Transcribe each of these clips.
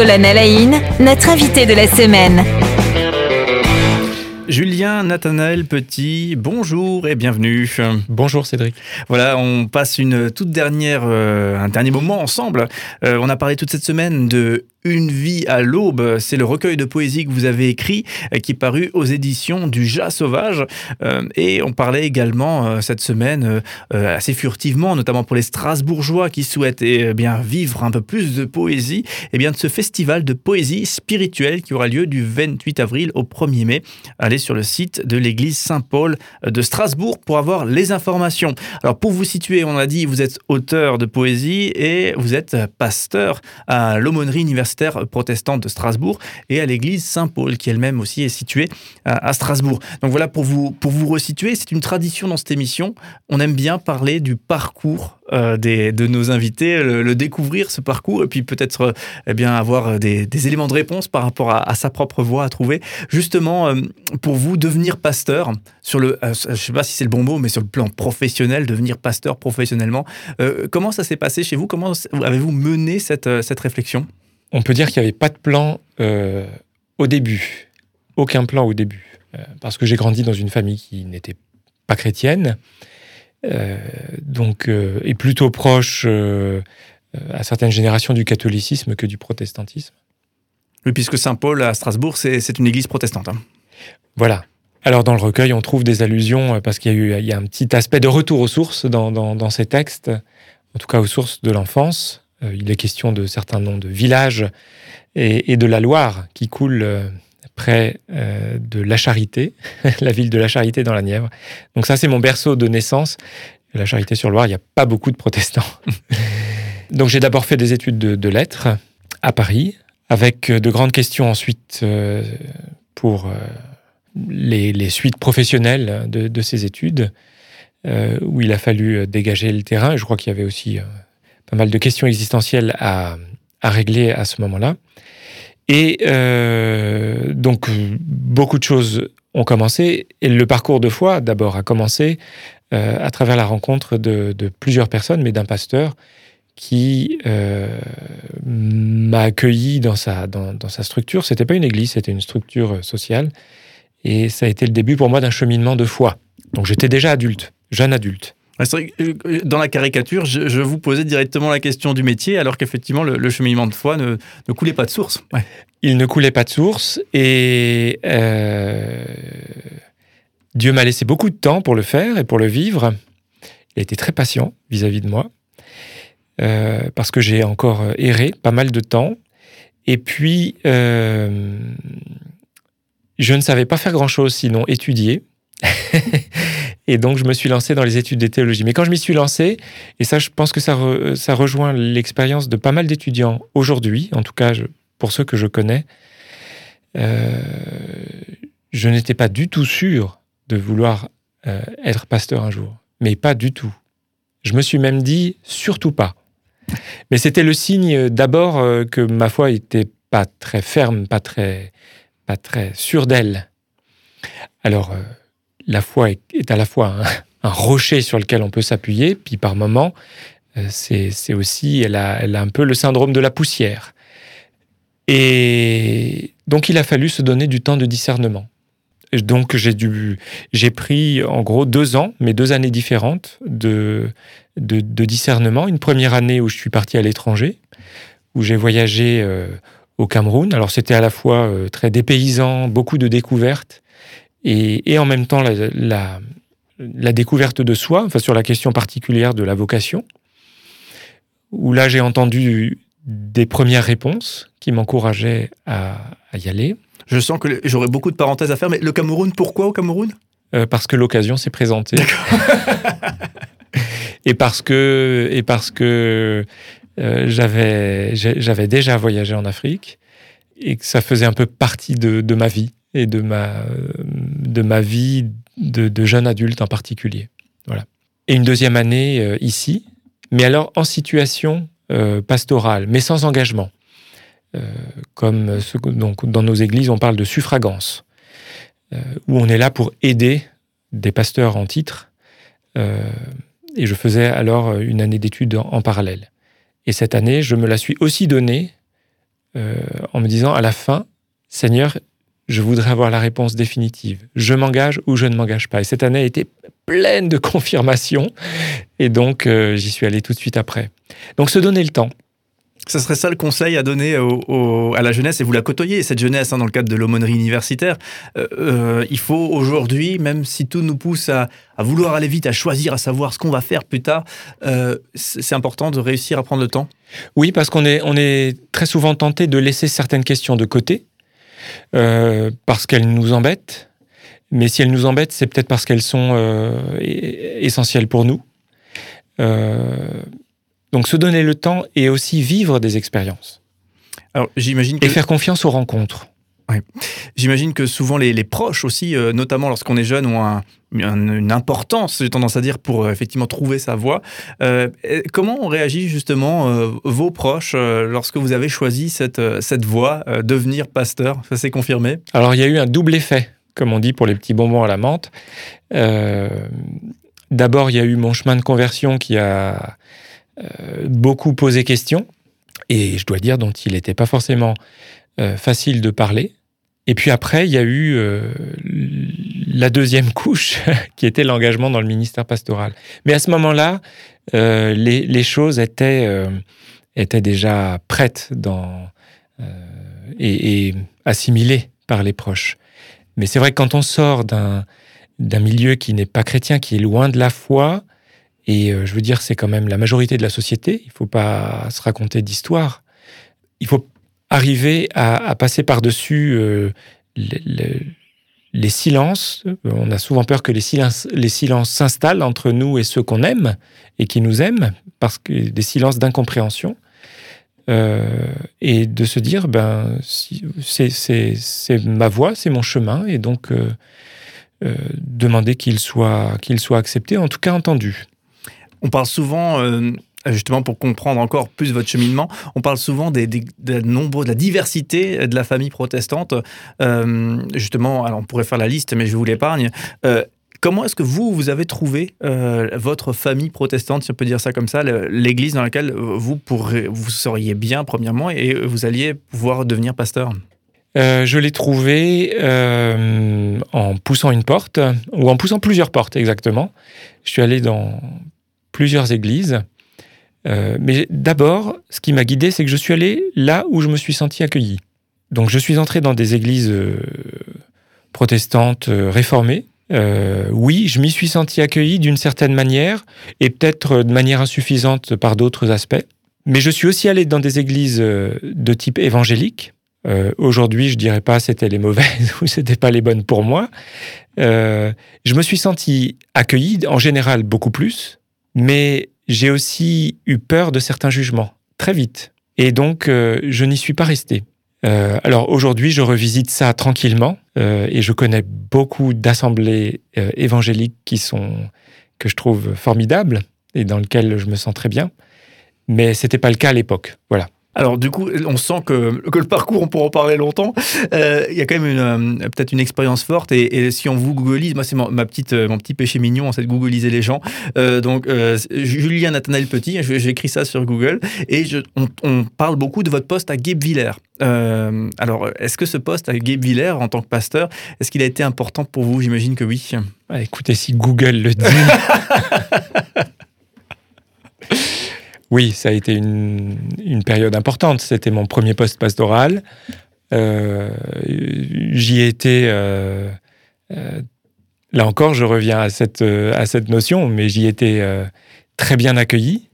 Colonel Haïn, notre invité de la semaine. Julien Nathanaël Petit, bonjour et bienvenue. Bonjour Cédric. Voilà, on passe une toute dernière, euh, un dernier moment ensemble. Euh, on a parlé toute cette semaine de une vie à l'aube, c'est le recueil de poésie que vous avez écrit, euh, qui est paru aux éditions du Jas Sauvage. Et on parlait également cette semaine, assez furtivement, notamment pour les Strasbourgeois qui souhaitent eh bien, vivre un peu plus de poésie, et eh bien, de ce festival de poésie spirituelle qui aura lieu du 28 avril au 1er mai. Allez sur le site de l'église Saint-Paul de Strasbourg pour avoir les informations. Alors pour vous situer, on a dit, vous êtes auteur de poésie et vous êtes pasteur à l'aumônerie universitaire protestante de Strasbourg et à l'église Saint-Paul, qui elle-même aussi est située à, Strasbourg. Donc voilà, pour vous, pour vous resituer, c'est une tradition dans cette émission. On aime bien parler du parcours euh, de nos invités, le, découvrir ce parcours et puis peut-être euh, eh bien avoir des, éléments de réponse par rapport à, sa propre voie à trouver. Justement, euh, pour vous, devenir pasteur, sur le, je ne sais pas si c'est le bon mot, mais sur le plan professionnel, devenir pasteur professionnellement, comment ça s'est passé chez vous? Comment avez-vous mené cette, cette réflexion? On peut dire qu'il n'y avait pas de plan euh, au début. Aucun plan au début. Euh, parce que j'ai grandi dans une famille qui n'était pas chrétienne, euh, donc, et plutôt proche à certaines générations du catholicisme que du protestantisme. Oui, puisque Saint-Paul à Strasbourg, c'est une église protestante. Hein. Voilà. Alors dans le recueil, on trouve des allusions, parce qu'il y, y, a un petit aspect de retour aux sources dans, dans ces textes, en tout cas aux sources de l'enfance, euh, il est question de certains noms de villages et, de la Loire qui coule euh, près euh, de La Charité, la ville de La Charité dans la Nièvre. Donc ça, c'est mon berceau de naissance. La Charité-sur-Loire, il n'y a pas beaucoup de protestants. Donc j'ai d'abord fait des études de, lettres à Paris, avec de grandes questions ensuite pour les, suites professionnelles de, ces études, où il a fallu dégager le terrain. Je crois qu'il y avait aussi pas mal de questions existentielles à, régler à ce moment-là. Et euh, donc, beaucoup de choses ont commencé. Et le parcours de foi, d'abord, a commencé euh, à travers la rencontre de, plusieurs personnes, mais d'un pasteur qui euh, m'a accueilli dans sa, dans, dans sa structure. C'était pas une église, c'était une structure sociale. Et ça a été le début pour moi d'un cheminement de foi. Donc, j'étais déjà adulte, jeune adulte. Euh, dans la caricature, je, vous posais directement la question du métier, alors qu'effectivement, le, cheminement de foi ne, coulait pas de source. Il ne coulait pas de source et euh, Dieu m'a laissé beaucoup de temps pour le faire et pour le vivre. Il a été très patient vis-à-vis de moi euh, parce que j'ai encore erré pas mal de temps. Et puis, je ne savais pas faire grand-chose sinon étudier. Et donc, je me suis lancé dans les études de théologie. Mais quand je m'y suis lancé, et ça, je pense que ça, ça rejoint l'expérience de pas mal d'étudiants aujourd'hui, en tout cas pour ceux que je connais, euh, je n'étais pas du tout sûr de vouloir euh, être pasteur un jour. Mais pas du tout. Je me suis même dit, surtout pas. Mais c'était le signe d'abord euh, que ma foi était pas très ferme, pas très, pas très sûre d'elle. Alors, la foi est, à la fois un, rocher sur lequel on peut s'appuyer, puis par moments, euh, c'est aussi, elle a, un peu le syndrome de la poussière. Et donc, il a fallu se donner du temps de discernement. donc, j'ai pris en gros deux ans, mais deux années différentes de, de, discernement. Une première année où je suis parti à l'étranger, où j'ai voyagé euh, au Cameroun. Alors, c'était à la fois euh, très dépaysant, beaucoup de découvertes, et, en même temps la, découverte de soi, enfin sur la question particulière de la vocation, où là j'ai entendu des premières réponses qui m'encourageaient à, y aller. Je sens que j'aurais beaucoup de parenthèses à faire, mais le Cameroun, pourquoi au Cameroun? Euh, Parce que l'occasion s'est présentée. et parce que, et parce que euh, j'avais, j'avais déjà voyagé en Afrique et que ça faisait un peu partie de ma vie et de ma, de ma vie de, jeune adulte en particulier. Voilà. Et une deuxième année euh, ici, mais alors en situation euh, pastorale, mais sans engagement. Euh, comme donc, dans nos églises, on parle de suffragance, où on est là pour aider des pasteurs en titre. et je faisais alors une année d'études en parallèle. Et cette année, je me la suis aussi donnée en me disant à la fin, Seigneur, je voudrais avoir la réponse définitive. Je m'engage ou je ne m'engage pas. Et cette année a été pleine de confirmations. Et donc, euh, j'y suis allé tout de suite après. Donc, se donner le temps. Ce serait ça le conseil à donner à la jeunesse, et vous la côtoyez, cette jeunesse, hein, dans le cadre de l'aumônerie universitaire. Euh, euh, il faut aujourd'hui, même si tout nous pousse à, vouloir aller vite, à choisir, à savoir ce qu'on va faire plus tard, c'est important de réussir à prendre le temps Oui, parce qu'on est, on est très souvent tenté de laisser certaines questions de côté euh, parce qu'elles nous embêtent. Mais si elles nous embêtent, c'est peut-être parce qu'elles sont euh, essentielles pour nous. Euh, donc se donner le temps et aussi vivre des expériences. Alors, j'imagine Et faire confiance aux rencontres. J'imagine que souvent les, proches aussi, euh, notamment lorsqu'on est jeune, ont une importance, j'ai tendance à dire, pour euh, effectivement trouver sa voie. Euh, comment ont réagi justement vos proches lorsque vous avez choisi cette, cette voie, devenir pasteur? Ça s'est confirmé? Alors il y a eu un double effet, comme on dit pour les petits bonbons à la menthe. D'abord, il y a eu mon chemin de conversion qui a beaucoup posé question, et je dois dire dont il n'était pas forcément facile de parler. Et puis après, il y a eu euh, la deuxième couche, qui était l'engagement dans le ministère pastoral. Mais à ce moment-là, euh, les, choses étaient, euh, étaient déjà prêtes dans, et, assimilées par les proches. Mais c'est vrai que quand on sort d'un, milieu qui n'est pas chrétien, qui est loin de la foi, et je veux dire, c'est quand même la majorité de la société, il ne faut pas se raconter d'histoire. Il faut arriver à, passer par-dessus euh, les, silences. On a souvent peur que les silences, les silences s'installent entre nous et ceux qu'on aime et qui nous aiment, parce que des silences d'incompréhension. Euh, et de se dire, ben, c'est ma voix, c'est mon chemin, et donc euh, demander qu'il soit, qu'il soit accepté, en tout cas entendu. On parle souvent justement pour comprendre encore plus votre cheminement, on parle souvent des, de, nombreux, de la diversité de la famille protestante. Euh, justement, on pourrait faire la liste, mais je vous l'épargne. Euh, comment est-ce que vous, vous avez trouvé euh, votre famille protestante, si on peut dire ça comme ça, l'église dans laquelle vous, pourrez, vous seriez bien, premièrement, et vous alliez pouvoir devenir pasteur? Je l'ai trouvé en poussant une porte, ou en poussant plusieurs portes exactement. Je suis allé dans plusieurs églises euh, mais d'abord, ce qui m'a guidé, c'est que je suis allé là où je me suis senti accueilli. Donc je suis entré dans des églises euh, protestantes euh, réformées. oui, je m'y suis senti accueilli d'une certaine manière, et peut-être de manière insuffisante par d'autres aspects. Mais je suis aussi allé dans des églises de type évangélique. Aujourd'hui, je dirais pas c'était les mauvaises ou c'était pas les bonnes pour moi. je me suis senti accueilli en général beaucoup plus, mais j'ai aussi eu peur de certains jugements, très vite. Et donc, euh, je n'y suis pas resté. Euh, alors aujourd'hui, je revisite ça tranquillement euh, et je connais beaucoup d'assemblées évangéliques qui sont que je trouve formidables et dans lesquelles je me sens très bien. Mais c'était pas le cas à l'époque. Voilà. Alors du coup, on sent que, que le parcours, on pourra en parler longtemps. Euh, il y a quand même euh, peut-être une expérience forte. Et, si on vous googleise, moi c'est ma petite, euh, mon petit péché mignon, c'est de googliser les gens. donc Julien Nathanaël Petit, j'écris ça sur Google. Et on, parle beaucoup de votre poste à Guebwiller. alors, est-ce que ce poste à Guebwiller, en tant que pasteur, est-ce qu'il a été important pour vous? J'imagine que oui. Ah, écoutez, si Google le dit... Oui, ça a été une, période importante. C'était mon premier poste pastoral. Euh, j'y étais. Euh, euh, là encore, je reviens à cette, à cette notion, mais j'y étais très bien accueilli.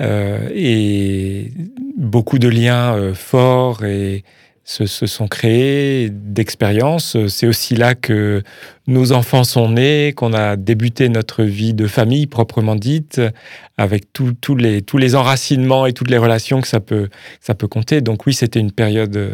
et beaucoup de liens forts et se, sont créés d'expériences. C'est aussi là que nos enfants sont nés, qu'on a débuté notre vie de famille proprement dite, avec tous les, enracinements et toutes les relations que ça peut, ça peut compter. Donc oui, c'était une période euh,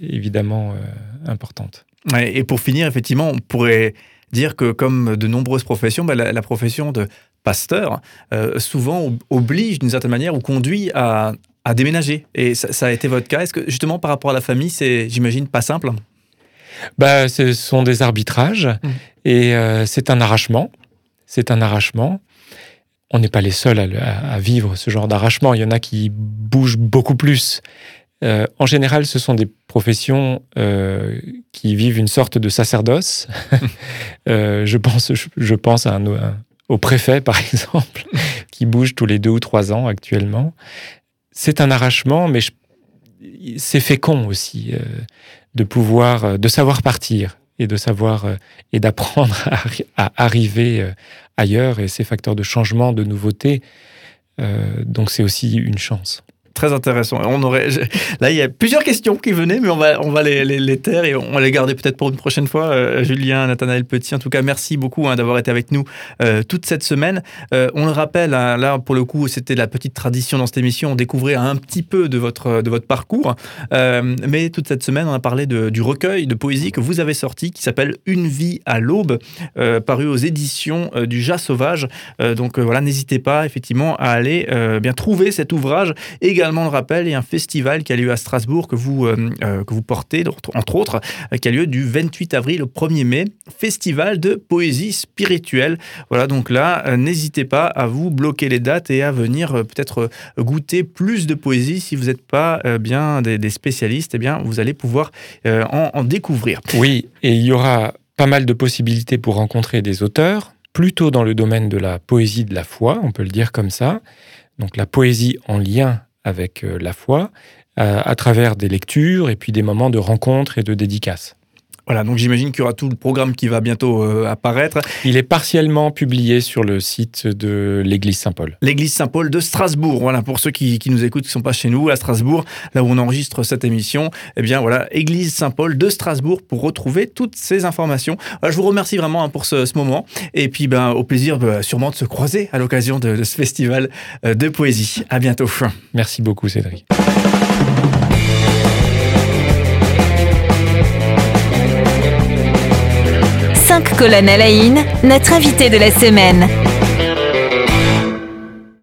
évidemment euh, importante. et pour finir, effectivement, on pourrait dire que comme de nombreuses professions, bah, la, profession de pasteur euh, souvent oblige d'une certaine manière ou conduit à, à déménager. Et ça, a été votre cas. Est-ce que justement par rapport à la famille, c'est, j'imagine, pas simple? Bah, Ce sont des arbitrages mmh. et euh, c'est un arrachement. C'est un arrachement. On n'est pas les seuls à, vivre ce genre d'arrachement. Il y en a qui bougent beaucoup plus en général, ce sont des professions qui vivent une sorte de sacerdoce. je, pense, je, pense à un, au préfet, par exemple, qui bouge tous les deux ou trois ans actuellement. C'est un arrachement, mais c'est fécond aussi de pouvoir, de savoir partir et de savoir et d'apprendre à, arriver ailleurs et ces facteurs de changement, de nouveauté. donc c'est aussi une chance. Très intéressant. On aurait, là, il y a plusieurs questions qui venaient, mais on va, on va les, les, taire et on va les garder peut-être pour une prochaine fois. Euh, Julien, Nathanaël Petit, en tout cas, merci beaucoup hein, d'avoir été avec nous euh, toute cette semaine. Euh, on le rappelle, hein, là, pour le coup, c'était la petite tradition dans cette émission. On découvrait un petit peu de votre, de votre parcours. mais toute cette semaine, on a parlé du recueil de poésie que vous avez sorti qui s'appelle Une vie à l'aube, paru aux éditions du Jas Sauvage. donc voilà, n'hésitez pas effectivement à aller bien trouver cet ouvrage. Également le rappel, il y a un festival qui a lieu à Strasbourg que vous, euh, euh, que vous portez, entre autres, euh, qui a lieu du 28 avril au 1er mai, festival de poésie spirituelle. Voilà, donc là, n'hésitez pas à vous bloquer les dates et à venir peut-être goûter plus de poésie. Si vous n'êtes pas bien des, spécialistes, eh bien, vous allez pouvoir en, en découvrir. Oui, et il y aura pas mal de possibilités pour rencontrer des auteurs, plutôt dans le domaine de la poésie de la foi, on peut le dire comme ça. Donc la poésie en lien avec euh, la foi, euh, à travers des lectures et puis des moments de rencontres et de dédicaces. Voilà, donc j'imagine qu'il y aura tout le programme qui va bientôt euh, apparaître. Il est partiellement publié sur le site de l'église Saint-Paul. L'église Saint-Paul de Strasbourg. Voilà, pour ceux qui, nous écoutent, qui ne sont pas chez nous, à Strasbourg, là où on enregistre cette émission, eh bien voilà, église Saint-Paul de Strasbourg pour retrouver toutes ces informations. je vous remercie vraiment hein, pour ce, moment. Et puis, ben, au plaisir bah, sûrement de se croiser à l'occasion de, de ce festival euh, de poésie. À bientôt. Merci beaucoup, Cédric. Colonel Aïn, notre invité de la semaine.